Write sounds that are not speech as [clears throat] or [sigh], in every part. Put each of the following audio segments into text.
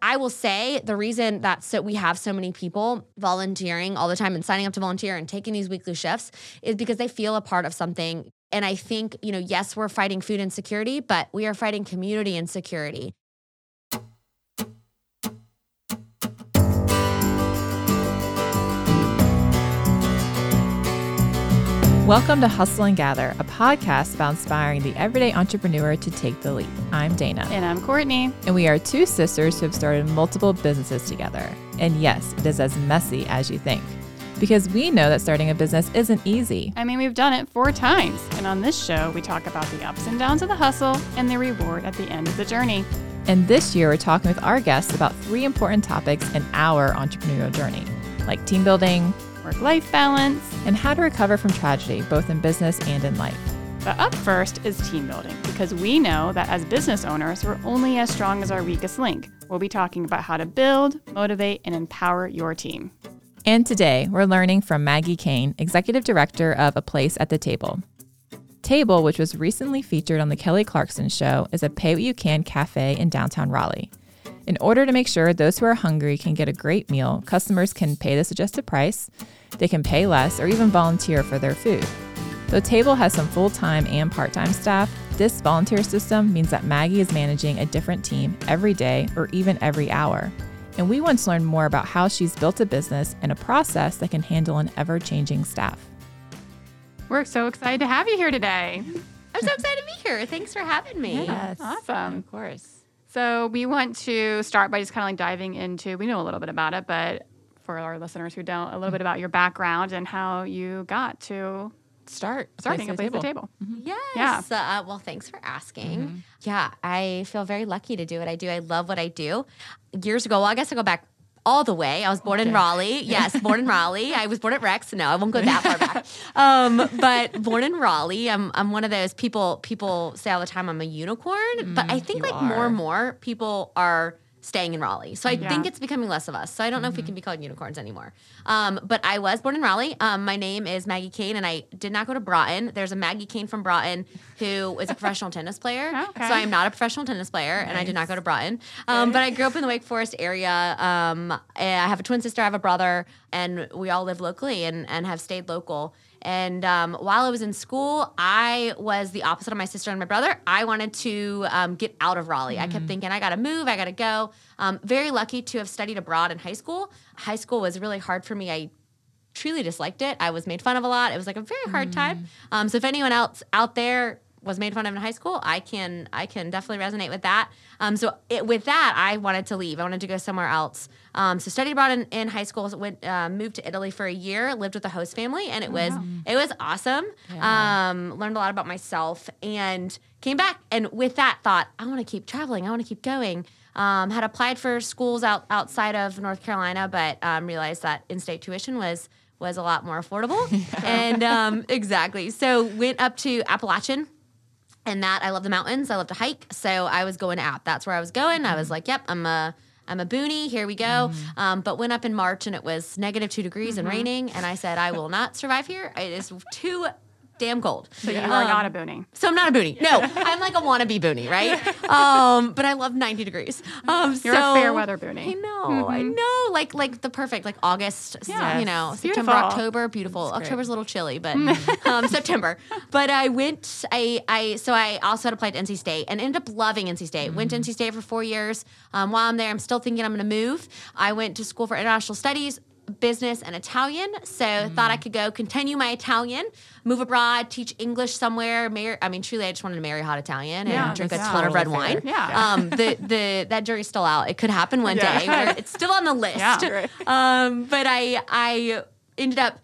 I will say the reason that so we have so many people volunteering all the time and signing up to volunteer and taking these weekly shifts is because they feel a part of something. And I think, you know, yes, we're fighting food insecurity, but we are fighting community insecurity. Welcome to Hustle and Gather, a podcast about inspiring the everyday entrepreneur to take the leap. I'm Dana. And I'm Courtney. And we are two sisters who have started multiple businesses together. And yes, it is as messy as you think. Because we know that starting a business isn't easy. I mean, we've done it four times. And on this show, we talk about the ups and downs of the hustle and the reward at the end of the journey. And this year, we're talking with our guests about three important topics in our entrepreneurial journey, like team building, work life balance, and how to recover from tragedy, both in business and in life. But up first is team building, because we know that as business owners, we're only as strong as our weakest link. We'll be talking about how to build, motivate, and empower your team. And today, we're learning from Maggie Kane, Executive Director of A Place at the Table. Table, which was recently featured on The Kelly Clarkson Show, is a pay what you can cafe in downtown Raleigh. In order to make sure those who are hungry can get a great meal, customers can pay the suggested price, they can pay less, or even volunteer for their food. Though Table has some full time and part time staff, this volunteer system means that Maggie is managing a different team every day or even every hour. And we want to learn more about how she's built a business and a process that can handle an ever changing staff. We're so excited to have you here today. I'm so excited to be here. Thanks for having me. Yes. Awesome. Of course. So we want to start by just kind of like diving into, we know a little bit about it, but for our listeners who don't, a little bit about your background and how you got to start starting a place at the table. Mm-hmm. Yes. Yeah. Uh, well, thanks for asking. Mm-hmm. Yeah, I feel very lucky to do what I do. I love what I do. Years ago, well, I guess I go back all the way. I was born okay. in Raleigh. [laughs] Yes, born in Raleigh. I was born at Rex. No, I won't go that far back. [laughs] Um, but born in Raleigh. I'm I'm one of those people. People say all the time I'm a unicorn, mm, but I think like are. more and more people are staying in Raleigh. So I yeah. think it's becoming less of us. So I don't know mm-hmm. if we mm-hmm. can be called unicorns anymore. Um, but I was born in Raleigh. Um, my name is Maggie Kane, and I did not go to Broughton. There's a Maggie Kane from Broughton who is a professional tennis player. Okay. [laughs] So I am not a professional tennis player, nice. and I did not go to Broughton. Um, but I grew up in the Wake Forest area. Um, I have a twin sister, I have a brother, and we all live locally and, and have stayed local. And um, while I was in school, I was the opposite of my sister and my brother. I wanted to um, get out of Raleigh. Mm-hmm. I kept mm. thinking, I got to move, I got to go. Um, very lucky to have studied abroad in high school. High school was really hard for me. I truly disliked it. I was made fun of a lot. It was like a very hard mm-hmm. time. Um, so if anyone else out there was made fun of in high school, I can I can definitely resonate with that. Um, so it, with that, I wanted to leave. I wanted to go somewhere else. Um, so studied abroad in, in high school. Went uh, moved to Italy for a year. Lived with a host family, and it was wow. it was awesome. Yeah. Um, learned a lot about myself, and came back. And with that, thought I want to keep traveling. I want to keep going. Um, had applied for schools out outside of North Carolina, but um, realized that in-state tuition was was a lot more affordable. [laughs] yeah. And um, exactly, so went up to Appalachian and that I love the mountains. I love to hike. So I was going out. That's where I was going. I was mm-hmm. like, yep, I'm a I'm a boonie. Here we go. Mm-hmm. Um, but went up in March and it was negative two degrees mm-hmm. and raining. And I said, I will not survive here. It is too damn cold. So you are um, not a boonie. So I'm not a boonie. No, [laughs] I'm like a wannabe boonie, right? Um, but I love 90 degrees. Um, You're so, a fair weather boonie. I know, mm-hmm. I know. Like like the perfect like August, yes. you know, September, October, beautiful. October's a little chilly, but [laughs] um, September. But I went. I I so I also had applied to NC State and ended up loving NC State. Mm-hmm. Went to NC State for four years. Um, while I'm there, I'm still thinking I'm going to move. I went to school for international studies business and Italian. So mm. thought I could go continue my Italian, move abroad, teach English somewhere. Marry, I mean, truly, I just wanted to marry a hot Italian and yeah, drink a ton of red fair. wine. Yeah. Um, the [laughs] the that jury's still out. It could happen one yeah. day. it's still on the [laughs] list. Yeah, um, but I I ended up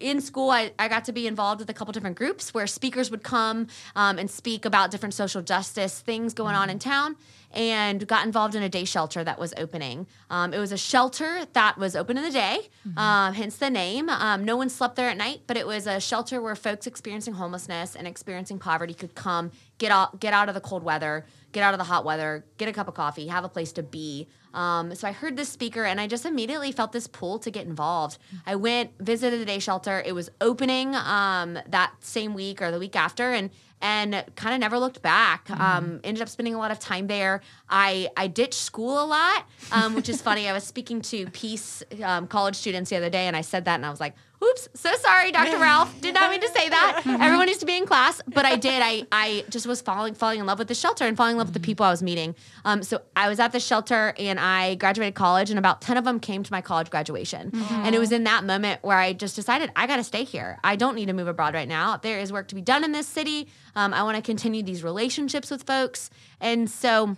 in school, I, I got to be involved with a couple different groups where speakers would come um, and speak about different social justice things going on in town and got involved in a day shelter that was opening. Um, it was a shelter that was open in the day, um, hence the name. Um, no one slept there at night, but it was a shelter where folks experiencing homelessness and experiencing poverty could come, get out, get out of the cold weather, get out of the hot weather, get a cup of coffee, have a place to be. Um, so I heard this speaker and I just immediately felt this pull to get involved. I went, visited the day shelter. It was opening um, that same week or the week after, and and kind of never looked back. Um, ended up spending a lot of time there. I I ditched school a lot, um, which is funny. I was speaking to Peace um, college students the other day, and I said that, and I was like, "Oops, so sorry, Dr. [laughs] Ralph. Did not mean to say that. Everyone needs to be in class." But I did. I I just was falling falling in love with the shelter and falling in love with the people I was meeting. Um, so I was at the shelter, and I graduated college, and about ten of them came to my college graduation, and it was in that moment where I just decided I got to stay here. I don't need to move abroad right now. There is work to be done in this city. Um, I want to continue these relationships with folks, and so.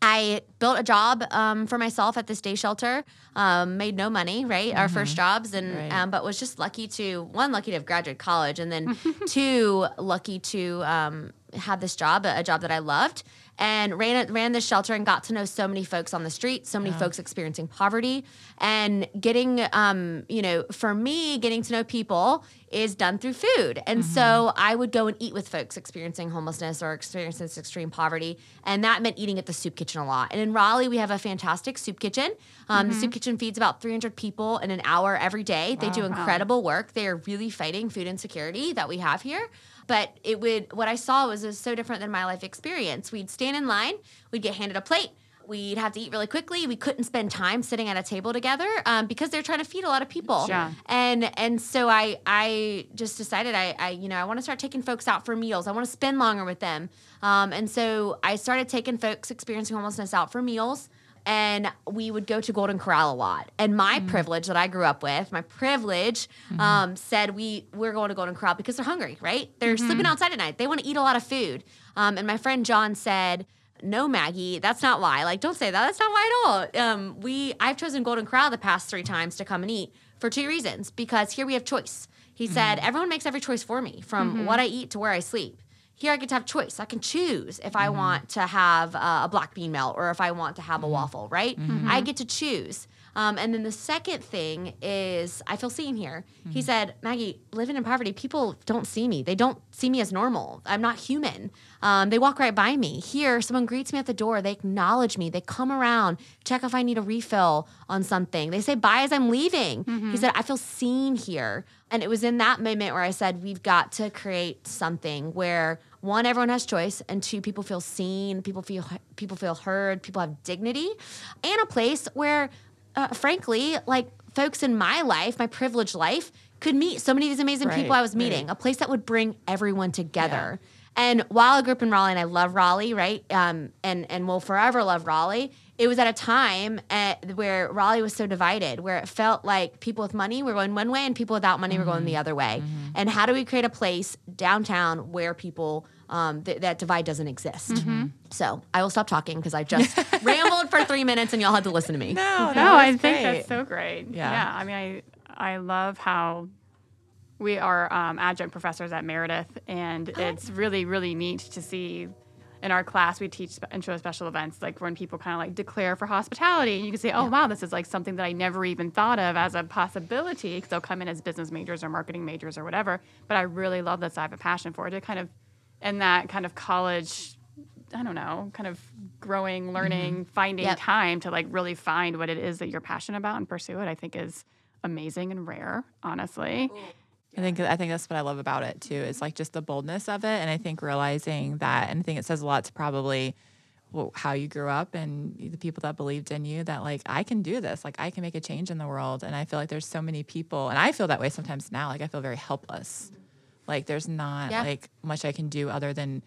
I built a job um, for myself at this day shelter. Um, made no money, right? Our first jobs, and Right. um, but was just lucky to one lucky to have graduated college, and then [laughs] two lucky to um, have this job, a, a job that I loved, and ran ran this shelter and got to know so many folks on the street, so many folks experiencing poverty, and getting um, you know for me getting to know people is done through food, and so I would go and eat with folks experiencing homelessness or experiencing extreme poverty, and that meant eating at the soup kitchen a lot. And in Raleigh, we have a fantastic soup kitchen. Um, The soup kitchen feeds about 300 people in an hour every day. They do incredible work. They are really fighting food insecurity that we have here. But it would what I saw was, was so different than my life experience. We'd stand in line, we'd get handed a plate. We'd have to eat really quickly. We couldn't spend time sitting at a table together um, because they're trying to feed a lot of people. Yeah. And and so I I just decided I, I you know I want to start taking folks out for meals. I want to spend longer with them. Um, and so I started taking folks experiencing homelessness out for meals. And we would go to Golden Corral a lot. And my privilege that I grew up with, my privilege, um, said we we're going to Golden Corral because they're hungry, right? They're sleeping outside at night. They want to eat a lot of food. Um, and my friend John said, no, Maggie, that's not why. Like, don't say that. That's not why at all. Um, we I've chosen Golden Corral the past three times to come and eat for two reasons. Because here we have choice. He said, everyone makes every choice for me, from what I eat to where I sleep. Here I get to have choice. I can choose if I want to have uh, a black bean melt or if I want to have a waffle, right? I get to choose. Um, and then the second thing is I feel seen here. He said, Maggie, living in poverty, people don't see me. They don't see me as normal. I'm not human. Um, they walk right by me. Here, someone greets me at the door. They acknowledge me. They come around, check if I need a refill on something. They say bye as I'm leaving. He said, I feel seen here. And it was in that moment where I said, we've got to create something where one, everyone has choice, and two, people feel seen, people feel people feel heard, people have dignity, and a place where uh, frankly, like folks in my life, my privileged life, could meet so many of these amazing people I was meeting. A place that would bring everyone together. And while I grew up in Raleigh, and I love Raleigh, right? Um, and and will forever love Raleigh. It was at a time at, where Raleigh was so divided, where it felt like people with money were going one way and people without money were going the other way. And how do we create a place downtown where people um, th- that divide doesn't exist? So I will stop talking because I just [laughs] rambled for three minutes and y'all had to listen to me. No, No, I think that's so great. Yeah. Yeah. I mean, I I love how we are um, adjunct professors at Meredith, and it's really really neat to see. In our class, we teach intro to special events, like when people kind of like declare for hospitality, and you can say, "Oh, wow, this is like something that I never even thought of as a possibility." Because they'll come in as business majors or marketing majors or whatever. But I really love this. I have a passion for it. To kind of, in that kind of college I don't know, kind of growing, mm-hmm. learning, finding Yep. time to like really find what it is that you're passionate about and pursue it, I think is amazing and rare, honestly. I think I think that's what I love about it too. Is like just the boldness of it, and I think realizing that, and I think it says a lot to probably how you grew up and the people that believed in you. That like I can do this, like I can make a change in the world, and I feel like there's so many people, and I feel that way sometimes now. Like I feel very helpless. Like there's not Yeah. like much I can do other than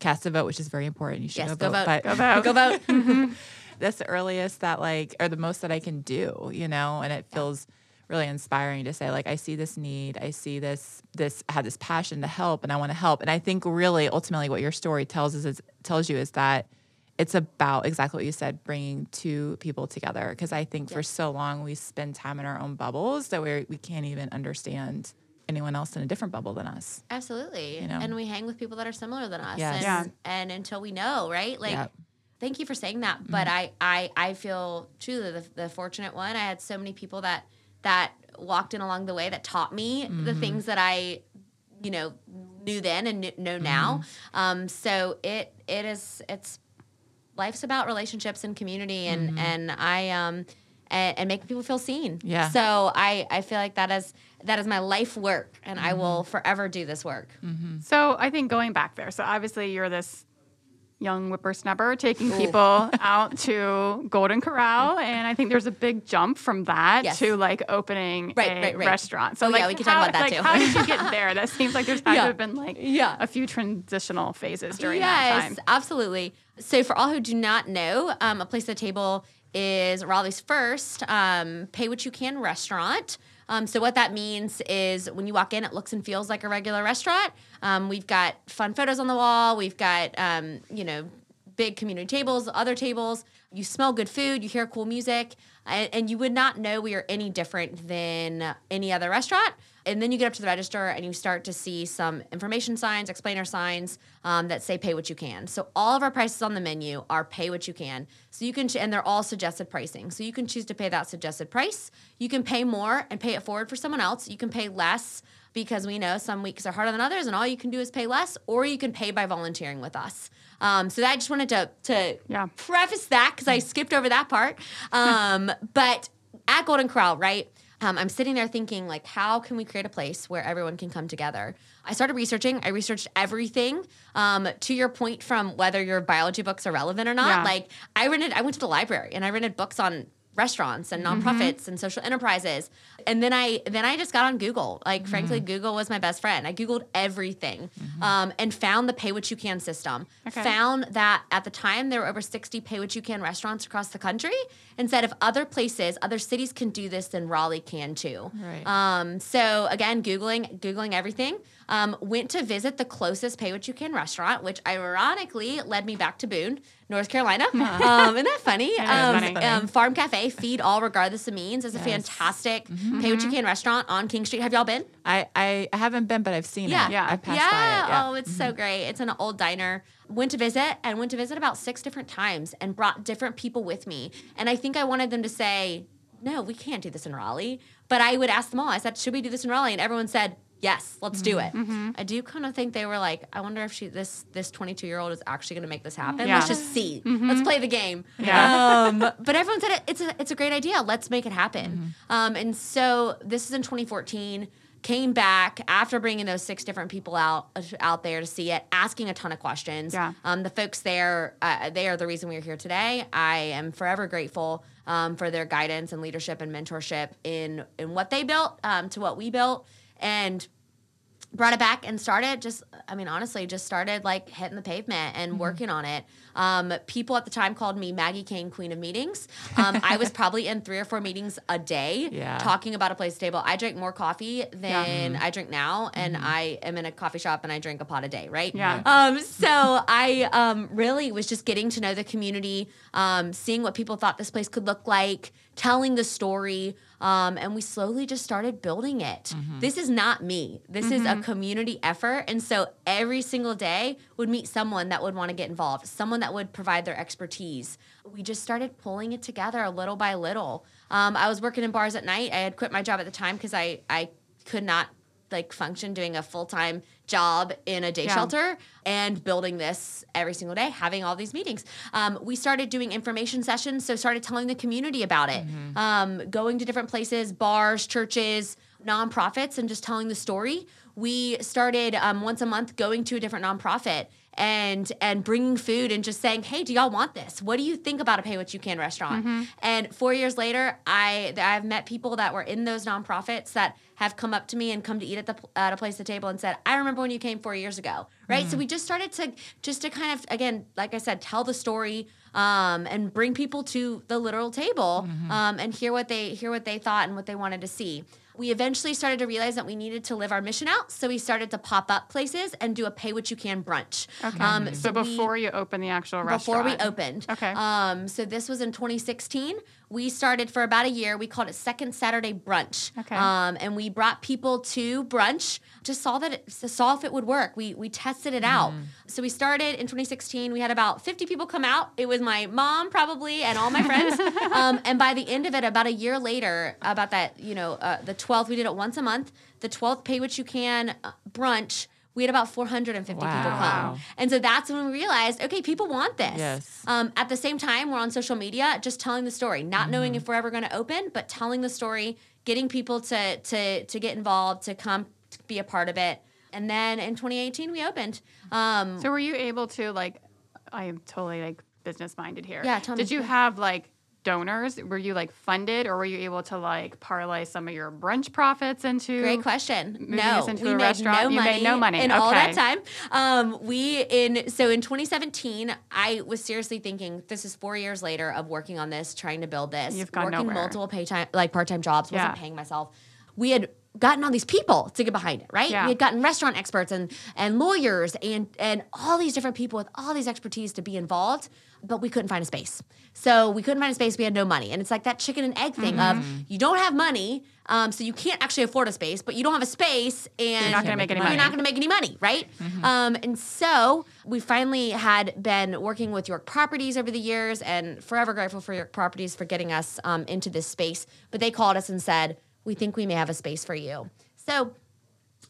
cast a vote, which is very important. You should Yes, go, vote. But Go vote. Go vote. [laughs] [laughs] that's the earliest that like or the most that I can do, you know, and it feels really inspiring to say like I see this need, I see this this I have this passion to help and I want to help. And I think really ultimately what your story tells us is tells you is that it's about exactly what you said, bringing two people together. Because I think for so long we spend time in our own bubbles that we we can't even understand anyone else in a different bubble than us. Absolutely. You know? And we hang with people that are similar than us. Yes. And, Yeah. and until we know, right? Like, Yep. thank you for saying that. Mm-hmm. But I, I, I feel truly the, the fortunate one. I had so many people that that walked in along the way that taught me the mm-hmm. things that I, you know, knew then and kn- know now. Mm-hmm. Um, so it it is it's life's about relationships and community and mm-hmm. and I um and, and making people feel seen. Yeah. So I I feel like that is that is my life work and I will forever do this work. So I think going back there, so obviously you're this young whippersnapper taking people [laughs] out to Golden Corral, and I think there's a big jump from that Yes. to like opening Right, a right, right. restaurant. So Oh, like, yeah, we can talk how, about that like, too. how did you [laughs] get there? That seems like there's had Yeah. to have been like Yeah. a few transitional phases during that time. Yes, absolutely. So, for all who do not know, um, a place at the table is Raleigh's first um, pay what you can restaurant. Um, so, what that means is when you walk in, it looks and feels like a regular restaurant. Um, we've got fun photos on the wall. We've got, um, you know, big community tables, other tables. You smell good food, you hear cool music, and, and you would not know we are any different than any other restaurant. And then you get up to the register and you start to see some information signs, explainer signs um, that say pay what you can. So all of our prices on the menu are pay what you can. So you can, ch- and they're all suggested pricing. So you can choose to pay that suggested price. You can pay more and pay it forward for someone else. You can pay less because we know some weeks are harder than others, and all you can do is pay less, or you can pay by volunteering with us. Um, so that I just wanted to to Yeah. preface that because I skipped over that part. Um, [laughs] but at Golden Corral, right? Um, I'm sitting there thinking, like, how can we create a place where everyone can come together? I started researching. I researched everything. Um, to your point, from whether your biology books are relevant or not, Yeah. like I rented. I went to the library and I rented books on restaurants and nonprofits and social enterprises. And then i then i just got on google. Like frankly google was my best friend. I googled everything um, and found the pay what you can system. Okay. found that at the time there were over 60 pay what you can restaurants across the country and said if other places other cities can do this then raleigh can too. Right. um, so again googling googling everything. Um, went to visit the closest pay what you can restaurant which ironically led me back to boone north carolina [laughs] um, isn't that funny [laughs] I um, funny. um, farm cafe feed all regardless of means is a fantastic pay what you can restaurant on king street have y'all been I, I, I haven't been, but I've seen yeah. it. Yeah. I passed yeah. by it. Yeah. Oh, it's so great. It's an old diner. Went to visit and went to visit about six different times and brought different people with me. And I think I wanted them to say, no, we can't do this in Raleigh. But I would ask them all, I said, should we do this in Raleigh? And everyone said, yes, let's do it. Mm-hmm. I do kind of think they were like, I wonder if she this this 22 year old is actually going to make this happen. Yeah. Let's just see. Let's play the game. Yeah. Um, [laughs] but everyone said it, it's a it's a great idea. Let's make it happen. Um, and so this is in 2014. Came back after bringing those six different people out out there to see it, asking a ton of questions. Yeah. Um, the folks there, uh, they are the reason we're here today. I am forever grateful um, for their guidance and leadership and mentorship in in what they built um, to what we built, and brought it back and started just i mean honestly just started like hitting the pavement and Mm-hmm. working on it um, people at the time called me maggie kane queen of meetings um, i was [laughs] probably in three or four meetings a day Yeah. talking about a place table i drink more coffee than Mm-hmm. i drink now and i am in a coffee shop and i drink a pot a day right Yeah. um, so i um, really was just getting to know the community um, seeing what people thought this place could look like telling the story um, and we slowly just started building it. This is not me. This is a community effort. And so every single day would meet someone that would want to get involved someone that would provide their expertise. We just started pulling it together little by little. Um, i was working in bars at night. I had quit my job at the time because I, I could not like function doing a full-time job in a day Yeah. shelter and building this every single day having all these meetings. Um, we started doing information sessions so started telling the community about it. Um, going to different places bars churches nonprofits and just telling the story. We started um, once a month going to a different nonprofit and and bringing food and just saying hey do y'all want this? What do you think about a pay what you can restaurant? And four years later i i've met people that were in those nonprofits that have come up to me and come to eat at the at a place at the table and said i remember when you came four years ago right? So we just started to just to kind of again like i said tell the story um, and bring people to the literal table um, and hear what they hear what they thought and what they wanted to see we eventually started to realize that we needed to live our mission out so we started to pop up places and do a pay what you can brunch Okay. um, so we- before you open the actual restaurant. before we opened. Okay. Um, so this was in 2016. we started for about a year. We called it Second Saturday Brunch. Okay. Um, and we brought people to brunch, just saw that it, saw if it would work. We we tested it out. So we started in 2016. We had about 50 people come out. It was my mom probably and all my friends. [laughs] um, and by the end of it, about a year later, about that you know uh, the 12th, we did it once a month. The 12th, pay what you can uh, brunch. We had about 450 people come. And so that's when we realized, okay, people want this. Yes. Um, at the same time, we're on social media, just telling the story, not knowing if we're ever going to open, but telling the story, getting people to to to get involved, to come to be a part of it. And then in 2018, we opened. Um, So were you able to like? I am totally like business minded here. Yeah, tell me. Did you have like donors? Were you like funded, or were you able to like parlay some of your brunch profits into? Great question. no, into we a made restaurant? no You money. made no money. in all that time. Um, we in so in 2017, I was seriously thinking this is four years later of working on this, trying to build this, You've gone working nowhere. multiple pay time like part time jobs, wasn't Yeah. paying myself. We had gotten all these people to get behind it, right? Yeah. We had gotten restaurant experts and and lawyers and and all these different people with all these expertise to be involved, but we couldn't find a space. So we couldn't find a space. We had no money, and it's like that chicken and egg thing Mm-hmm. of you don't have money, um, so you can't actually afford a space, but you don't have a space, and You're not gonna make any money. you're not going to make any money, right? Um, and so we finally had been working with York Properties over the years, and forever grateful for York Properties for getting us um, into this space. But they called us and said, "We think we may have a space for you." So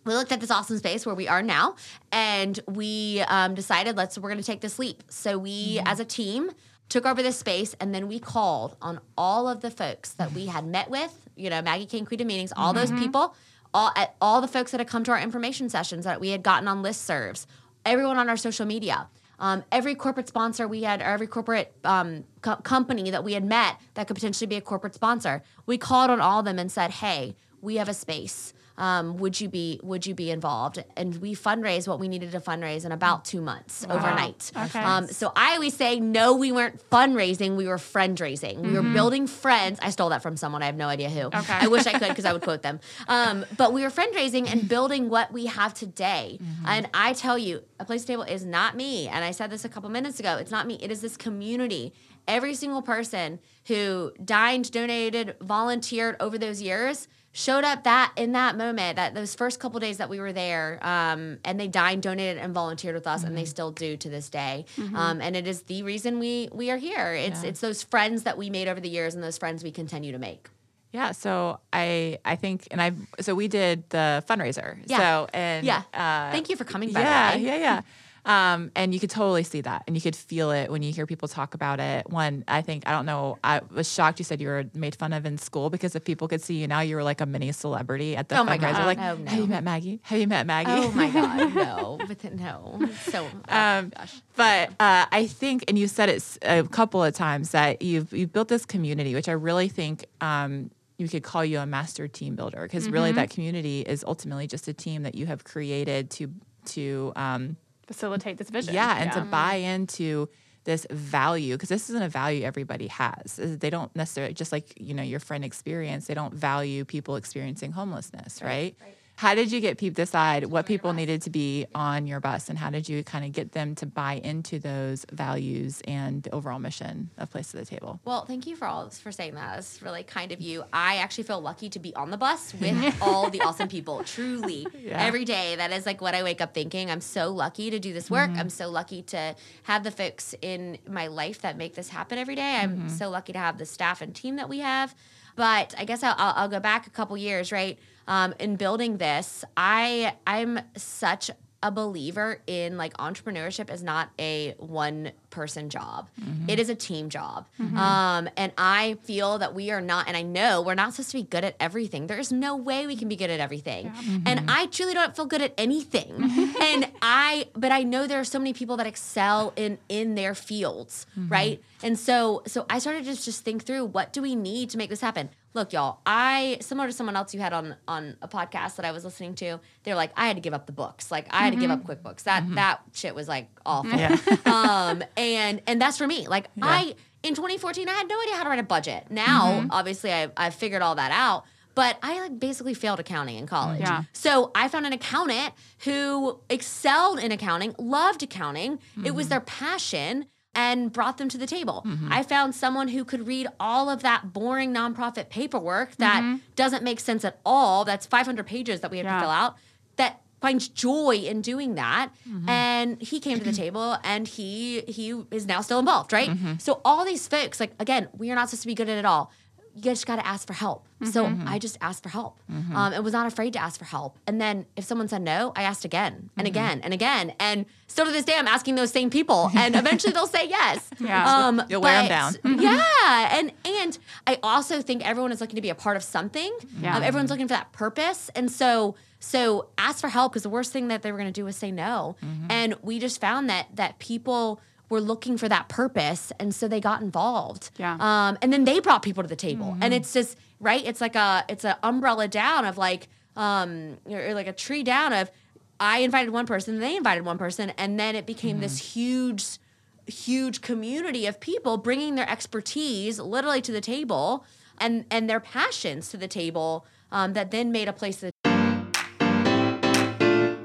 we looked at this awesome space where we are now and we um, decided let's we're going to take this leap. So we as a team took over this space and then we called on all of the folks that we had met with you know maggie kane queen of meetings all those people all, at all the folks that had come to our information sessions that we had gotten on listservs everyone on our social media um, every corporate sponsor we had, or every corporate um, co- company that we had met that could potentially be a corporate sponsor, we called on all of them and said, "Hey, we have a space. Um, would you be Would you be involved?" And we fundraised what we needed to fundraise in about two months overnight. Okay. Um, so I always say, no, we weren't fundraising; we were friend raising. We were building friends. I stole that from someone. I have no idea who. Okay. I wish I could because I would quote them. Um, but we were friend raising and building what we have today. And I tell you, a place table is not me. And I said this a couple minutes ago. It's not me. It is this community. Every single person who dined, donated, volunteered over those years showed up that in that moment that those first couple days that we were there um, and they dined donated and volunteered with us and they still do to this day um, and it is the reason we we are here it's it's those friends that we made over the years and those friends we continue to make Yeah, so I I think and I so we did the fundraiser. Yeah. So and Yeah. uh, Thank you for coming, by yeah, yeah, yeah. [laughs] Um, and you could totally see that, and you could feel it when you hear people talk about it. One, I think I don't know. I was shocked you said you were made fun of in school because if people could see you now, you were like a mini celebrity at the Oh my fundraiser. God. Like, Oh, no. have you met Maggie? Have you met Maggie? Oh my God, [laughs] no, but then, no. So, oh Um, gosh. But uh, I think, and you said it a couple of times that you've you've built this community, which I really think um, you could call you a master team builder because really that community is ultimately just a team that you have created to to um, Facilitate this vision. yeah, and to buy into this value because this isn't a value everybody has. They don't necessarily just like you know your friend experience. They don't value people experiencing homelessness, right? How did you get people decide what people needed to be on your bus, and how did you kind of get them to buy into those values and the overall mission of Place to the Table? Well, thank you for all for saying that. It's really kind of you. I actually feel lucky to be on the bus with [laughs] all the awesome people. Truly, Yeah. every day that is like what I wake up thinking. I'm so lucky to do this work. Mm-hmm. I'm so lucky to have the folks in my life that make this happen every day. I'm mm-hmm. so lucky to have the staff and team that we have. But I guess I'll, I'll, go back a couple years, right? Um, in building this, I I'm such a believer in like entrepreneurship is not a one person job. Mm-hmm. It is a team job. Mm-hmm. Um, and I feel that we are not, and I know we're not supposed to be good at everything. There's no way we can be good at everything. And mm-hmm. I truly don't feel good at anything. and I, but I know there are so many people that excel in in their fields, right? And so, so I started to just think through what do we need to make this happen. Look, y'all, I similar to someone else you had on on a podcast that I was listening to. They're like, I had to give up the books. Like I had to give up mm-hmm. QuickBooks. That mm-hmm. that shit was like awful. [laughs] um, and and that's for me. Like I in 2014, I had no idea how to write a budget. Now, mm-hmm. obviously, I I figured all that out. But I like basically failed accounting in college. Yeah. So I found an accountant who excelled in accounting, loved accounting. It was their passion. And brought them to the table. Mm-hmm. I found someone who could read all of that boring nonprofit paperwork that mm-hmm. doesn't make sense at all. That's 500 pages that we have Yeah. to fill out. That finds joy in doing that mm-hmm. and he came to the table and he he is now still involved right so all these folks like again we are not supposed to be good at it all you just got to ask for help. So i just asked for help. Um, and was not afraid to ask for help. And then if someone said no i asked again and again and again. And still to this day i'm asking those same people. [laughs] And eventually they'll say yes. Yeah. um, You'll wear 'em but- down. yeah and and i also think everyone is looking to be a part of something. Yeah. um, everyone's looking for that purpose. And so so ask for help because the worst thing that they were going to do was say no. And we just found that that people were looking for that purpose and so they got involved Yeah. um, and then they brought people to the table and it's just right it's like a it's an umbrella down of like um or, or like a tree down of i invited one person they invited one person and then it became this huge huge community of people bringing their expertise literally to the table and and their passions to the table um, that then made a place that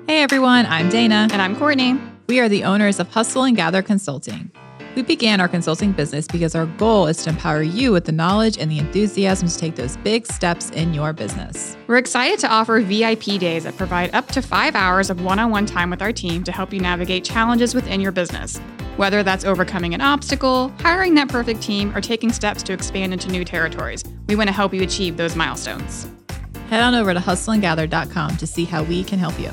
Hey everyone, I'm Dana. And I'm Courtney. We are the owners of Hustle and Gather Consulting. We began our consulting business because our goal is to empower you with the knowledge and the enthusiasm to take those big steps in your business. We're excited to offer VIP days that provide up to five hours of one on one time with our team to help you navigate challenges within your business. Whether that's overcoming an obstacle, hiring that perfect team, or taking steps to expand into new territories, we want to help you achieve those milestones. Head on over to hustleandgather.com to see how we can help you.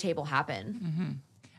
Table happen mm-hmm.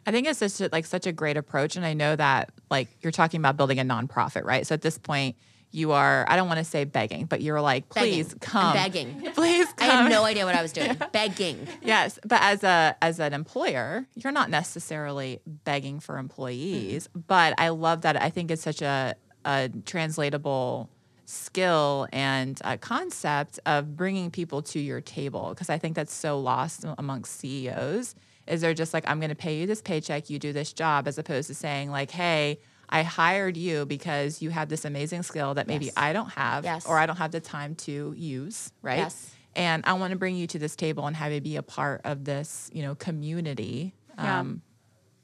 I think it's just like such a great approach. And I know that like you're talking about building a nonprofit, right? So at this point, you are, I don't want to say begging, but you're like, please Begging. come. I'm begging Please [laughs] i come. had no idea what i was doing [laughs] begging Yes, but as a as an employer, you're not necessarily begging for employees. But I love that. I think it's such a a translatable skill and a concept of bringing people to your table because I think that's so lost amongst CEOs. Is they're just like, I'm going to pay you this paycheck, you do this job, as opposed to saying like, Hey, I hired you because you have this amazing skill that maybe Yes. I don't have, Yes. or I don't have the time to use, right? Yes. and I want to bring you to this table and have you be a part of this, you know, community Yeah. um,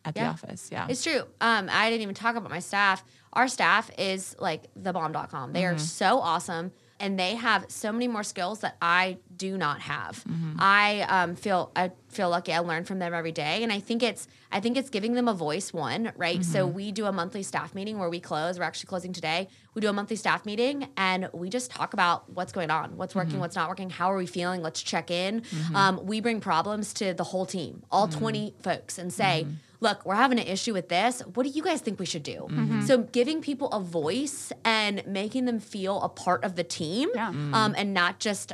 at the Yeah. office. Yeah. It's true. Um, I didn't even talk about my staff. Our staff is like the thebomb.com. They are so awesome and they have so many more skills that I do not have. I um, feel I feel lucky. I learn from them every day, and I think it's I think it's giving them a voice. One right. So mm-hmm. we do a monthly staff meeting where we close. We're actually closing today. We do a monthly staff meeting, and we just talk about what's going on, what's working, mm-hmm. what's not working, how are we feeling. Let's check in. Mm-hmm. Um, we bring problems to the whole team, all twenty folks, and say look, we're having an issue with this. What do you guys think we should do? So giving people a voice and making them feel a part of the team Yeah. um, and not just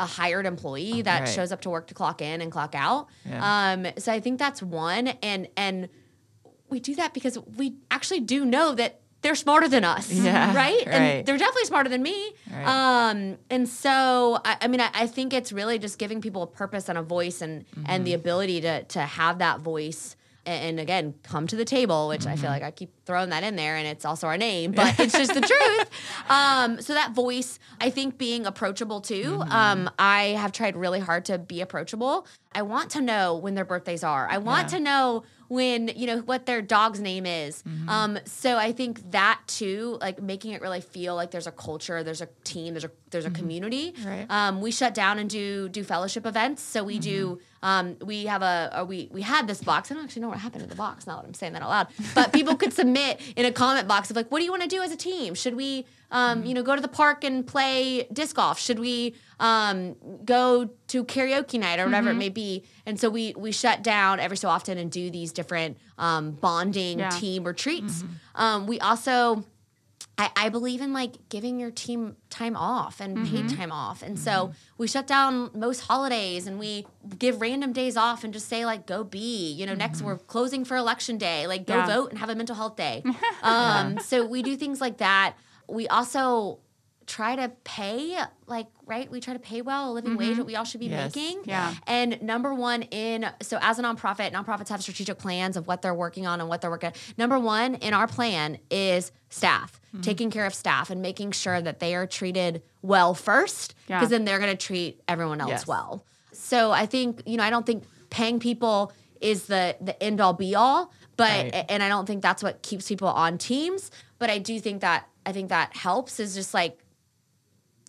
a hired employee that Right. shows up to work to clock in and clock out. Yeah. Um, so I think that's one. And, and we do that because we actually do know that they're smarter than us, [laughs] Yeah, right? right. And they're definitely smarter than me. Right. Um, and so, I, I mean, I, I think it's really just giving people a purpose and a voice, and and Mm-hmm. the ability to to have that voice. And, again, come to the table, which I feel Mm-hmm. like I keep throwing that in there, and it's also our name, but it's just the [laughs] truth. Um, so that voice, I think, being approachable too. Mm-hmm. Um, I have tried really hard to be approachable. I want to know when their birthdays are. I want Yeah. to know when you know what their dog's name is. Mm-hmm. Um, so I think that too, like making it really feel like there's a culture, there's a team, there's a there's a community. Mm-hmm. Right. Um, we shut down and do do fellowship events. So we do. Um, we have a, a we we had this box. I don't actually know what happened to the box now that I'm saying that out loud. But people could [laughs] submit in a comment box of like, what do you want to do as a team? Should we, um, you know, go to the park and play disc golf? Should we um, go to karaoke night or whatever it may be? And so we we shut down every so often and do these different um, bonding Yeah. team retreats. Um, we also I, I believe in like giving your team time off and paid mm-hmm. time off. And so mm-hmm. we shut down most holidays and we give random days off and just say like go be. You know, next mm-hmm. we're closing for election day. Like go Yeah. vote and have a mental health day. [laughs] Um, so we do things like that. We also try to pay like right we try to pay well a living wage what we all should be Yes. making Yeah. and number one in so as a nonprofit, nonprofits have strategic plans of what they're working on and what they're working. Number one in our plan is staff, Mm-hmm. taking care of staff and making sure that they are treated well first, Yeah. because then they're going to treat everyone else Yes. well. So I think you know I don't think paying people is the the end all be all. But Right. and I don't think that's what keeps people on teams. But I do think that I think that helps is just like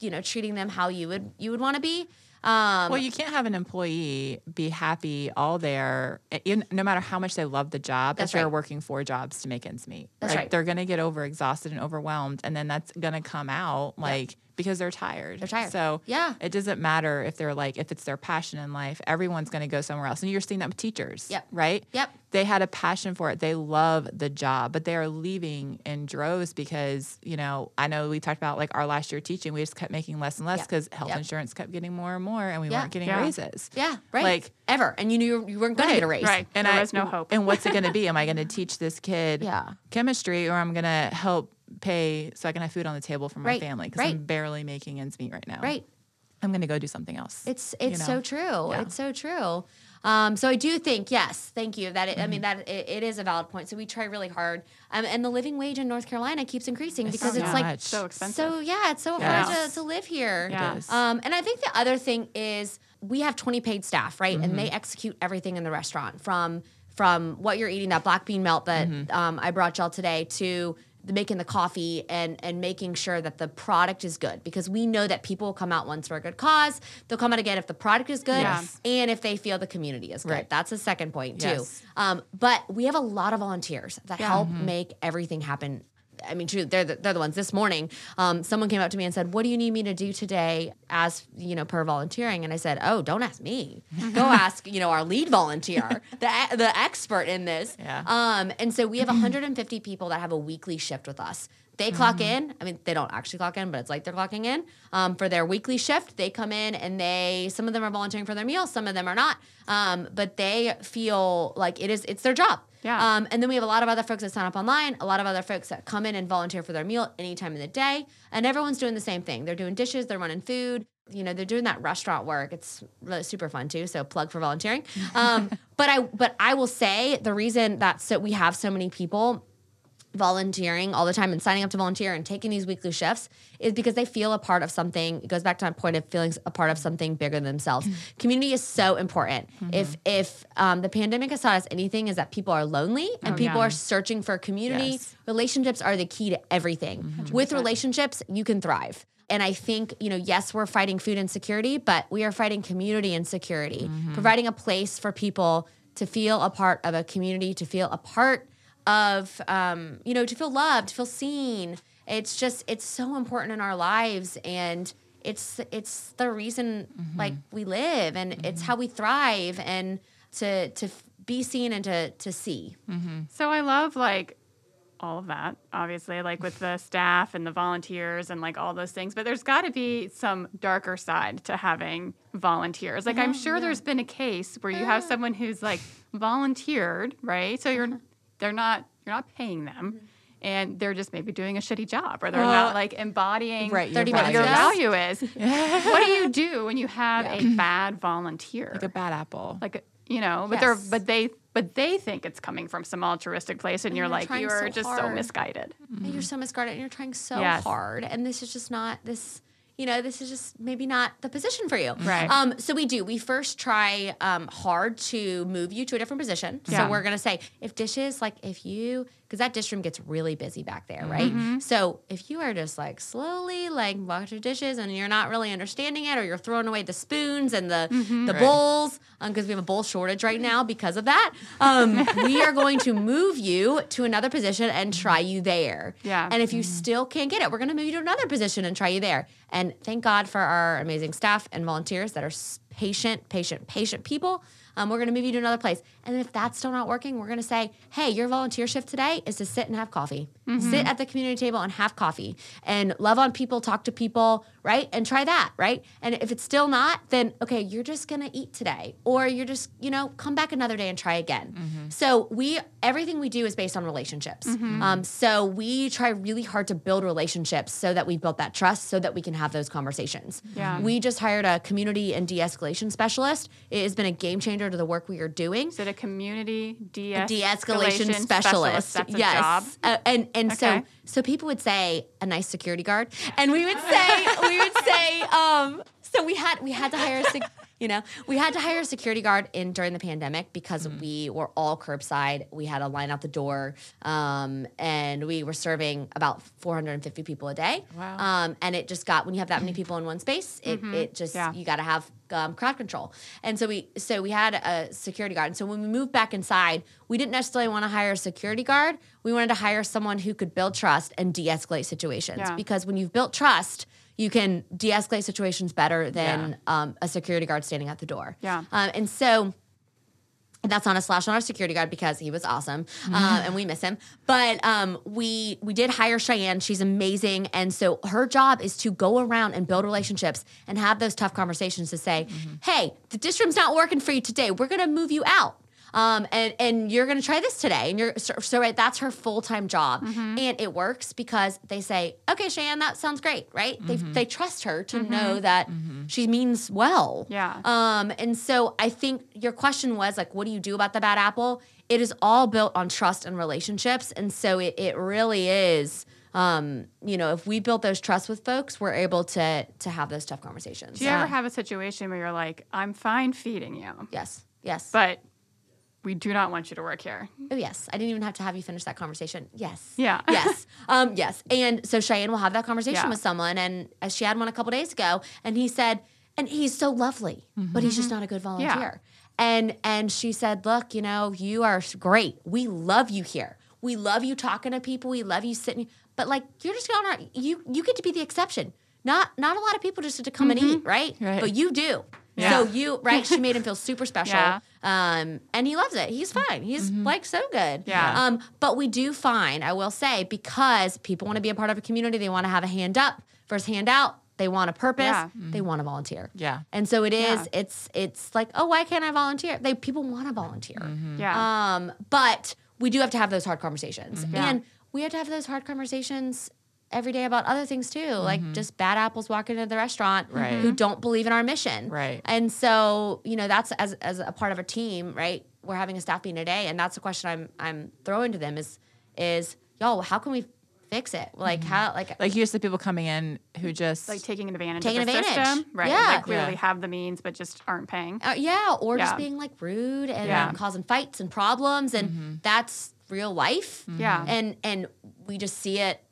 you know treating them how you would you would want to be. Um, Well, you can't have an employee be happy all there, eh, no matter how much they love the job. That's if they're right. working four jobs to make ends meet, That's Like, right. They're going to get over exhausted and overwhelmed, and then that's going to come out like because they're tired. They're tired. So Yeah. it doesn't matter if they're like if it's their passion in life. Everyone's going to go somewhere else, and you're seeing that with teachers. Yep. Right. Yep. They had a passion for it. They love the job, but they are leaving in droves because you know I know we talked about like our last year teaching. We just kept making less and less Yep. because health Yep. insurance kept getting more and more, and we Yeah. weren't getting Yeah. raises. yeah, right. Like ever, and you knew you, you weren't going to get a raise. Right. And there I, was no hope. And what's it going to be? Am I going to teach this kid [laughs] Yeah. chemistry, or I'm going to help pay so I can have food on the table for my Right, family because right. I'm barely making ends meet right now. Right. I'm going to go do something else. It's you it's know? so true. Yeah. It's so true. Um, so I do think yes, thank you. That it, I mean Mm-hmm. that it, it is a valid point. So we try really hard, um, and the living wage in North Carolina keeps increasing because so it's like so expensive. So yeah, it's so Yes. hard to, to live here. Yeah. Um, and I think the other thing is we have 20 paid staff, right? And Mm-hmm. they execute everything in the restaurant from from what you're eating, that black bean melt that Mm-hmm. um, I brought y'all today, to the making the coffee and and making sure that the product is good because we know that people will come out once for a good cause. They'll come out again if the product is good Yes. and if they feel the community is good. Right. That's the second point too. Um, but we have a lot of volunteers that help Mm-hmm. make everything happen. I mean, they're the, they're the ones. This morning, um, someone came up to me and said, "What do you need me to do today, as you know, per volunteering?" And I said, "Oh, don't ask me. [laughs] Go ask you know our lead volunteer, the the expert in this." Yeah. Um, and so we have [clears throat] 150 people that have a weekly shift with us. They clock in. I mean, they don't actually clock in, but it's like they're clocking in um, for their weekly shift. They come in and they. Some of them are volunteering for their meals. Some of them are not. Um, but they feel like it is. It's their job. Yeah. Um, and then we have a lot of other folks that sign up online, a lot of other folks that come in and volunteer for their meal anytime in the day. And everyone's doing the same thing. They're doing dishes, they're running food, you know, they're doing that restaurant work. It's really super fun too. So plug for volunteering. [laughs] Um, but I but I will say the reason that so we have so many people volunteering all the time and signing up to volunteer and taking these weekly shifts is because they feel a part of something. It goes back to my point of feeling a part of something bigger than themselves. Mm-hmm. Community is so important. Mm-hmm. If if um, the pandemic has taught us anything, is that people are lonely and Oh, people yeah. are searching for community. Yes. Relationships are the key to everything. Mm-hmm. With relationships, you can thrive. And I think, you know, yes, we're fighting food insecurity, but we are fighting community insecurity, providing a place for people to feel a part of a community, to feel a part of, um, you know, to feel loved, to feel seen. It's just, it's so important in our lives. And it's, it's the reason mm-hmm. like we live and it's mm-hmm. how we thrive and to, to be seen and to, to see. Mm-hmm. So I love like all of that, obviously, like with the staff and the volunteers and like all those things. But there's got to be some darker side to having volunteers. Like I'm sure there's been a case where you have ah. someone who's like volunteered, right? So you're uh-huh. They're not you're not paying them. Mm-hmm. And they're just maybe doing a shitty job, or they're Well, not like embodying right, your 30 what minutes your value is. [laughs] what do you do when you have a bad volunteer? like a bad apple. like you know but they're but they but they think it's coming from some altruistic place and, you're you're like you're so just so misguided and you're so misguided and you're trying so Yes. hard and this is just not this you know this is just maybe not the position for you Right. um so we do we first try um hard to move you to a different position Yeah. so we're gonna say if dishes like if you because that dish room gets really busy back there right Mm-hmm. so if you are just like slowly like wash your dishes and you're not really understanding it or you're throwing away the spoons and the Mm-hmm. the Right. bowls because we have a bowl shortage right now because of that um [laughs] we are going to move you to another position and try you there Yeah. and if you still can't get it, we're going to move you to another position and try you there. And thank God for our amazing staff and volunteers that are patient, patient, patient people. Um, we're going to move you to another place. And if that's still not working, we're going to say, hey, your volunteer shift today is to sit and have coffee. Sit at the community table and have coffee and love on people, talk to people, right? And try that, right? And if it's still not, then okay, you're just going to eat today or you're just, you know, come back another day and try again. So we, everything we do is based on relationships. Um, so we try really hard to build relationships so that we've built that trust so that we can have those conversations. Yeah. We just hired a community and de-escalation specialist. It has been a game changer to the work we are doing. is it a community de-escalation, De-escalation specialist. a yes. Uh, and and so Okay. so people would say a nice security guard, and we would say we would say um. So we had we had to hire a sec- [laughs] you know, we had to hire a security guard in during the pandemic because we were all curbside. We had a line out the door, um, and we were serving about 450 people a day. Wow. Um, and it just got when you have that many people in one space, it it just Yeah. you got to have um, crowd control. And so we so we had a security guard. And so when we moved back inside, we didn't necessarily want to hire a security guard. We wanted to hire someone who could build trust and de-escalate situations Yeah. because when you've built trust, you can de-escalate situations better than um, a security guard standing at the door. Yeah. Um, and so that's on a slash on our security guard because he was awesome, um, and we miss him. But um, we we did hire Cheyenne. She's amazing, and so her job is to go around and build relationships and have those tough conversations to say, "Hey, the district's not working for you today. We're gonna move you out." Um, and and you're gonna try this today, and you're so, so right. That's her full time job, and it works because they say, "Okay, Cheyenne, that sounds great, right?" They they trust her to know that she means well. Yeah. Um, and so I think your question was like, what do you do about the bad apple? It is all built on trust and relationships. And so it, it really is, um, you know, if we build those trusts with folks, we're able to to have those tough conversations. Do you ever have a situation where you're like, I'm fine feeding you, Yes. Yes. but we do not want you to work here? oh, yes. I didn't even have to have you finish that conversation. Yes. Yeah. [laughs] yes. Um, yes. And so Cheyenne will have that conversation Yeah. with someone. And as she had one a couple days ago, and he said, and he's so lovely, but he's just mm-hmm. not a good volunteer. Yeah. And and she said, look, you know, you are great. We love you here. We love you talking to people. We love you sitting. But like, you're just going. You you get to be the exception. Not not a lot of people just get to come and mm-hmm. eat, right? Right. But you do. Yeah. So you right. She made him feel super [laughs] special. Yeah. Um, and he loves it. He's fine. He's like so good. Yeah. Um, but we do find, I will say, because people want to be a part of a community, they want to have a hand up versus hand out. They want a purpose. Yeah. They want to volunteer. Yeah. And so it is. Yeah. It's it's like, oh, why can't I volunteer? They people want to volunteer. Yeah. Um, but we do have to have those hard conversations, Yeah. and we have to have those hard conversations every day about other things too, like mm-hmm. just bad apples walking into the restaurant Right. who don't believe in our mission. Right. And so, you know, that's as as a part of a team, right? We're having a staff meeting today, and that's the question I'm I'm throwing to them is is y'all, how can we fix it? Like mm-hmm. how like Like you used to people coming in who just like taking advantage Taking of the advantage. system, right? Yeah. Like clearly Yeah. have the means but just aren't paying. Uh, yeah, or just being like rude and Yeah. Um, causing fights and problems, and that's real life. Yeah. and and we just see it.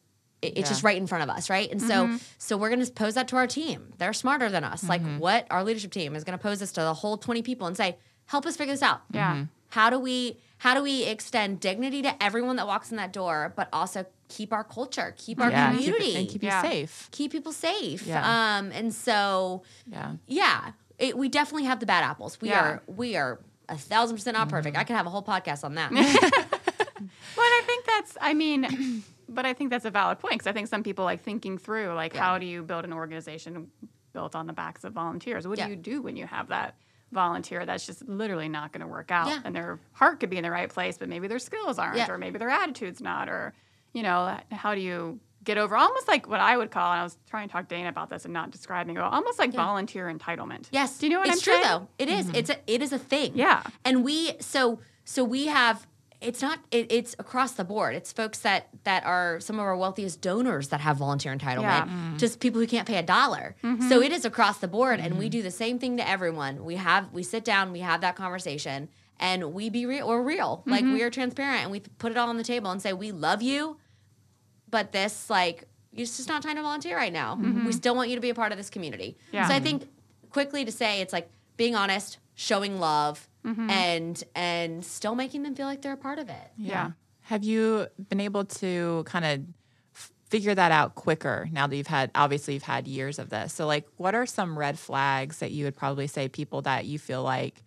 It- It's Yeah. just right in front of us, right? And so, so we're going to pose that to our team. They're smarter than us. Like, what our leadership team is going to pose this to the whole twenty people and say, "Help us figure this out." Yeah. How do we how do we extend dignity to everyone that walks in that door, but also keep our culture, keep our yeah, keep it- community, and keep Yeah. you safe. keep people safe? Yeah. Um, and so Yeah. yeah, it, we definitely have the bad apples. We Yeah. are we are a thousand percent not Mm-hmm. perfect. I could have a whole podcast on that. [laughs] But I think that's, I mean, but I think that's a valid point because I think some people like thinking through, like, how do you build an organization built on the backs of volunteers? What Yeah. do you do when you have that volunteer that's just literally not going to work out? Yeah. And their heart could be in the right place, but maybe their skills aren't, Yeah. or maybe their attitude's not, or, you know, how do you get over almost like what I would call, and I was trying to talk to Dana about this and not describing it, almost like volunteer entitlement. yes, Do you know what it's I'm true saying? though. It is. Mm-hmm. It's a it is a thing. Yeah. and we so so we have. It's not. It, it's across the board. It's folks that that are some of our wealthiest donors that have volunteer entitlement. Yeah. Mm-hmm. Just people who can't pay a dollar. So it is across the board, and we do the same thing to everyone. We have we sit down, we have that conversation, and we be real. We're real. Like Mm-hmm. we are transparent, and we put it all on the table and say we love you, but this like it's just not time to volunteer right now. We still want you to be a part of this community. Mm-hmm. Yeah. So I think quickly to say it's like being honest, showing love, Mm-hmm. and and still making them feel like they're a part of it. Yeah. Have you been able to kind of figure that out quicker now that you've had obviously you've had years of this? So like what are some red flags that you would probably say people that you feel like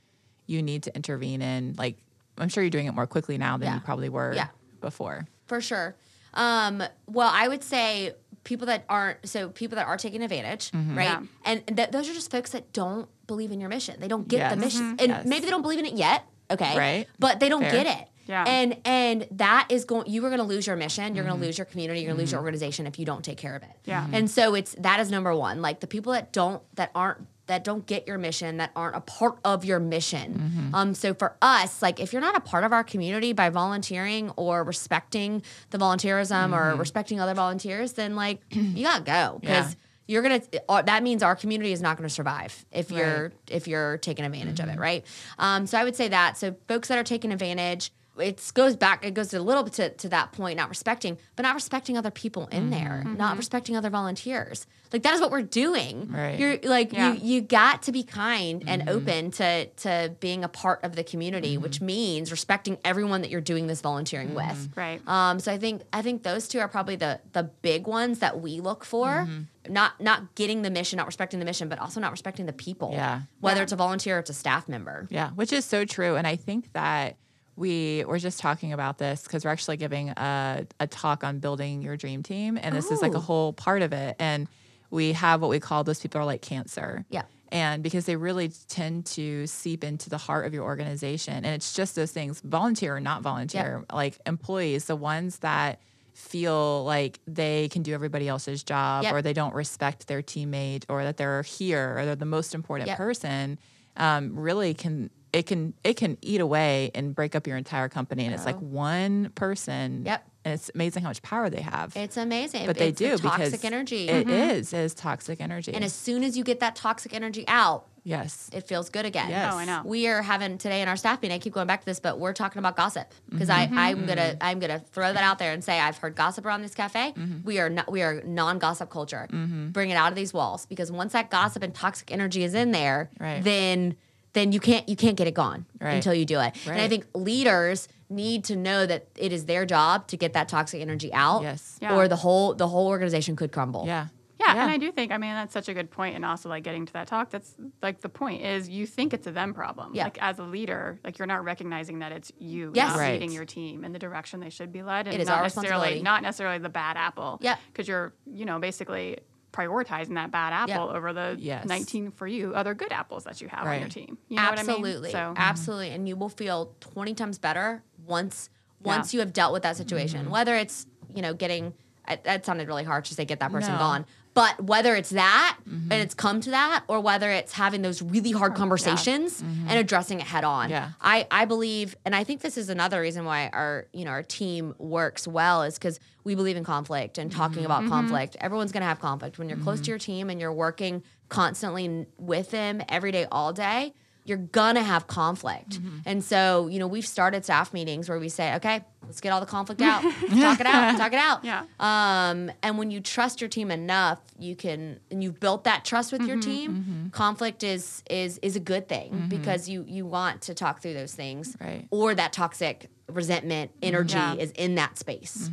you need to intervene in? Like I'm sure you're doing it more quickly now than Yeah. you probably were Yeah. before. For sure. Um, well, I would say people that aren't so people that are taking advantage, Mm-hmm. right? Yeah. And th- those are just folks that don't believe in your mission. They don't get the Yes. mission, and Yes. maybe they don't believe in it yet. Okay, Right. But they don't Fair. get it. Yeah. And and that is going. You are going to lose your mission. You're going Mm-hmm. to lose your community. You're going to lose your organization if you don't take care of it. Yeah. And so it's that is number one. Like the people that don't that aren't that don't get your mission that aren't a part of your mission. Mm-hmm. Um, so for us, like if you're not a part of our community by volunteering or respecting the volunteerism Mm-hmm. or respecting other volunteers, then like [clears throat] you gotta go because Yeah. you're gonna uh, that means our community is not gonna survive if you're if you're taking advantage of it, right? Um, so I would say that. So folks that are taking advantage, it goes back, it goes a little bit to, to that point, not respecting, but not respecting other people in there, mm-hmm. not mm-hmm. respecting other volunteers. Like that is what we're doing. Right. You're like Yeah. you you got to be kind and mm-hmm. open to to being a part of the community, which means respecting everyone that you're doing this volunteering with. Right. Um, so I think I think those two are probably the the big ones that we look for. Mm-hmm. Not not getting the mission, not respecting the mission, but also not respecting the people. Yeah. Whether Yeah. it's a volunteer or it's a staff member. Yeah, which is so true. And I think that we were just talking about this because we're actually giving a, a talk on building your dream team. And this is like a oh. whole part of it. And we have what we call those people are like cancer. Yeah. And because they really tend to seep into the heart of your organization. And it's just those things, volunteer or not volunteer, like employees, the ones that feel like they can do everybody else's job Yep. or they don't respect their teammate or that they're here or they're the most important Yep. person um, really can it can it can eat away and break up your entire company and it's like one person Yep. And it's amazing how much power they have It's amazing. but they It's the do toxic because energy. it is it is toxic energy and as soon as you get that toxic energy out, yes it feels good again. Yes. Oh, I know. We are having today in our staff meeting. I keep going back to this, but we're talking about gossip because Mm-hmm. I I'm gonna I'm gonna throw that out there and say I've heard gossip around this cafe. Mm-hmm. We are not we are non gossip culture. Bring it out of these walls because once that gossip and toxic energy is in there, Right. then then you can't you can't get it gone Right. until you do it. And I think leaders need to know that it is their job to get that toxic energy out. Yes. Yeah. Or the whole the whole organization could crumble. yeah Yeah, and I do think I mean that's such a good point, and also like getting to that talk. That's like the point is you think it's a them problem. Yeah. Like as a leader, like you're not recognizing that it's you Yes. not Right. leading your team in the direction they should be led, and It is not our necessarily responsibility. not necessarily the bad apple. Yeah, because you're you know basically prioritizing that bad apple over the Yes. 19 for you other good apples that you have on your team. You know absolutely what I mean? So absolutely and you will feel 20 times better once once you have dealt with that situation. Mm-hmm. Whether it's you know getting that sounded really harsh to say get that person No. gone but whether it's that mm-hmm. and it's come to that or whether it's having those really hard conversations mm-hmm. and addressing it head on. Yeah. I, I believe and i think this is another reason why our you know our team works well is because we believe in conflict and talking about conflict. Everyone's going to have conflict. When you're close to your team and you're working constantly with them every day all day you're gonna have conflict mm-hmm. and so you know we've started staff meetings where we say okay let's get all the conflict [laughs] out talk it out talk it out Yeah. um, and when you trust your team enough, you can, and you've built that trust with your mm-hmm, team. Mm-hmm. Conflict is is is a good thing because you you want to talk through those things, Right. Or that toxic resentment energy Yeah. is in that space.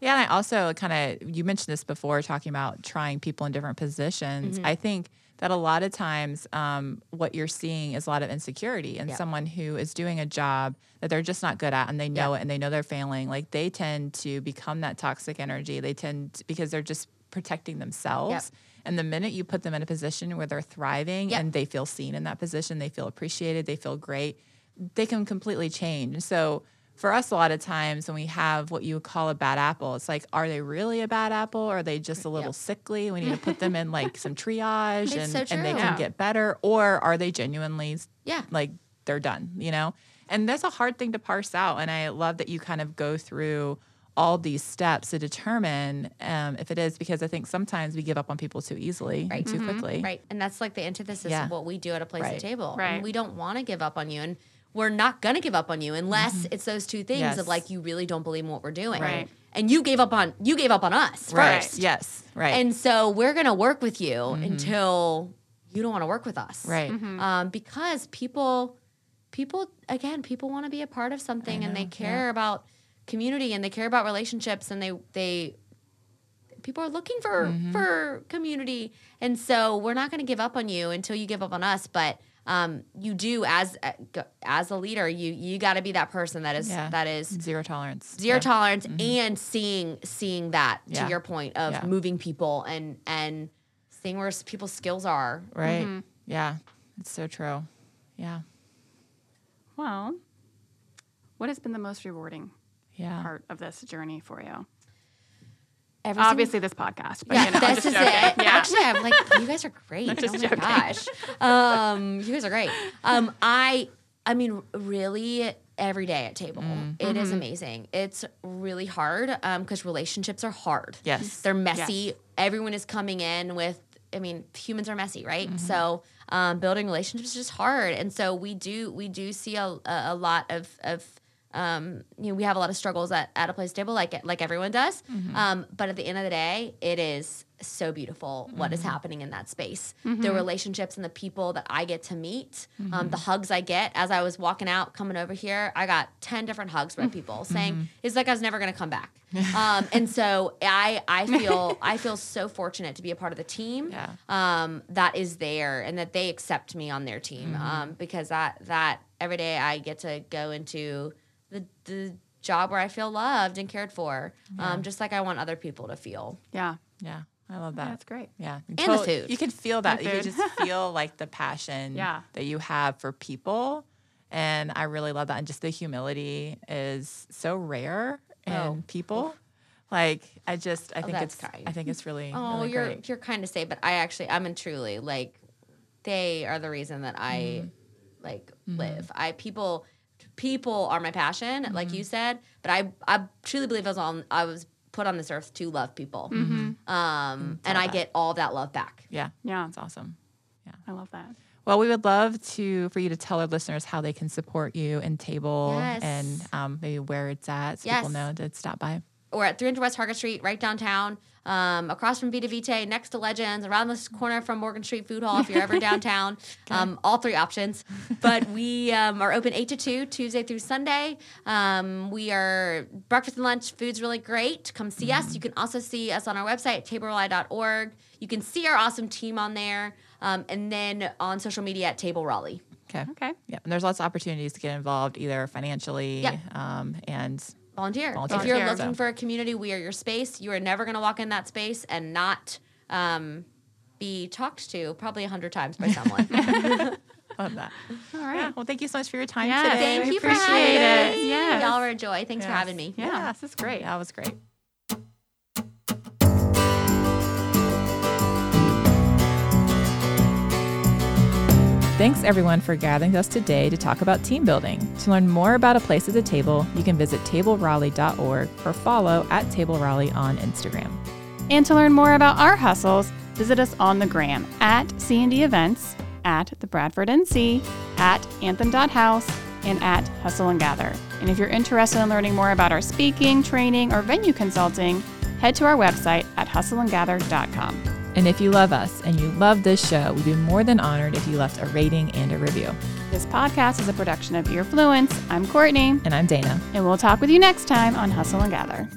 Yeah, and I also kind of you mentioned this before, talking about trying people in different positions. I think that a lot of times, um, what you're seeing is a lot of insecurity, and Yeah. someone who is doing a job that they're just not good at, and they know Yeah. it, and they know they're failing. Like they tend to become that toxic energy. They tend to, because they're just protecting themselves. And the minute you put them in a position where they're thriving and they feel seen in that position, they feel appreciated, they feel great, they can completely change. So for us, a lot of times when we have what you would call a bad apple, it's like, are they really a bad apple? Or are they just a little Yep. sickly? We need to put them in like some [laughs] triage and, so and they true. can Yeah. get better. Or are they genuinely Yeah. like they're done, you know? And that's a hard thing to parse out. And I love that you kind of go through all these steps to determine um, if it is because I think sometimes we give up on people too easily, Right. and too quickly. Right. And that's like the antithesis Yeah. of what we do at a place Right. at table. Right. And we don't want to give up on you. And we're not going to give up on you unless it's those two things Yes. of like, you really don't believe in what we're doing. Right. And you gave up on, you gave up on us Right. first. Yes. Right. And so we're going to work with you until you don't want to work with us. right. Um, because people, people, again, people want to be a part of something and they know, care about community and they care about relationships and they, they, people are looking for, Mm-hmm. for community. And so we're not going to give up on you until you give up on us. But, um, you do as, as a leader, you, you got to be that person that is, Yeah. that is Zero tolerance. zero Yeah. tolerance and seeing seeing that Yeah. to your point of Yeah. moving people and and seeing where people's skills are Right. Mm-hmm. Yeah. It's so true. Yeah. well, what has been the most rewarding Yeah. part of this journey for you? Every single- Obviously, this podcast. But, yeah, you know, this is joking. it. Yeah. Actually, I'm like, you guys are [laughs] great. oh my joking. gosh, um, you guys are great. Um, I, I mean, really, every day at table. It is amazing. It's really hard because relationships are hard. Yes. They're messy. Everyone is coming in with, I mean, humans are messy, right? Mm-hmm. So um, building relationships is just hard. And so we do we do see a, a, a lot of of um, you know, we have a lot of struggles at, at a place table like like everyone does. Mm-hmm. Um, but at the end of the day, it is so beautiful what Mm-hmm. is happening in that space. The relationships and the people that I get to meet, Mm-hmm. um, the hugs I get as I was walking out coming over here, I got 10 different hugs from people saying, Mm-hmm. it's like I was never going to come back. [laughs] um, and so I, I [laughs] feel, I feel so fortunate to be a part of the team Yeah. um, that is there and that they accept me on their team Mm-hmm. um, because that, that every day I get to go into the, the job where I feel loved and cared for, um, just like I want other people to feel. Yeah. Yeah. I love that. That's great. Yeah. You the food. You can feel that. You can just [laughs] feel like the passion Yeah. that you have for people. And I really love that. And just the humility is so rare in Oh. people. Like I just I think it's kind. I think it's really, Oh, really you're great. you're kind to say, but I actually I'm in truly like they are the reason that I Mm-hmm. like live. I people people are my passion, like Mm-hmm. you said, but I I truly believe I was on I was put on this earth to love people. Um and I that. get all that love back. Yeah. Yeah. It's awesome. Yeah, I love that. Well, we would love to for you to tell our listeners how they can support you and table Yes. and um, maybe where it's at so Yes. people know to stop by. We're at 300 West Hargett Street, right downtown, um, across from Vita Vitae, next to Legends, around this corner from Morgan Street Food Hall. If you're ever [laughs] downtown, um, all three options. [laughs] But we um, are open eight to two, Tuesday through Sunday. Um, we are breakfast and lunch. Food's really great. Come see us. You can also see us on our website, tableraleigh.org. You can see our awesome team on there, um, and then on social media at Table Raleigh. Okay. Okay. Yeah. And there's lots of opportunities to get involved either financially Yep. um, and volunteer. Volunteer. If you're Volunteer. looking for a community, we are your space. You are never going to walk in that space and not um, be talked to probably a hundred times by someone. [laughs] [laughs] love that. All right. Yeah. Well, thank you so much for your time Yes, today. Thank We you for appreciate having it. me. Yes. Y'all were a joy. Thanks for having me. Yeah. This is great. That was great. Thanks everyone for gathering us today to talk about team building. To learn more about a place at the table, you can visit tableraleigh.org or follow at Table Raleigh on Instagram. And to learn more about our hustles, visit us on the gram at C&D Events, at the Bradford NC, at anthem.house, and at Hustle and Gather. And if you're interested in learning more about our speaking, training, or venue consulting, head to our website at hustleandgather.com. And if you love us and you love this show, we'd be more than honored if you left a rating and a review. This podcast is a production of Earfluence. I'm Courtney, And I'm Dana. and we'll talk with you next time on Hustle and Gather.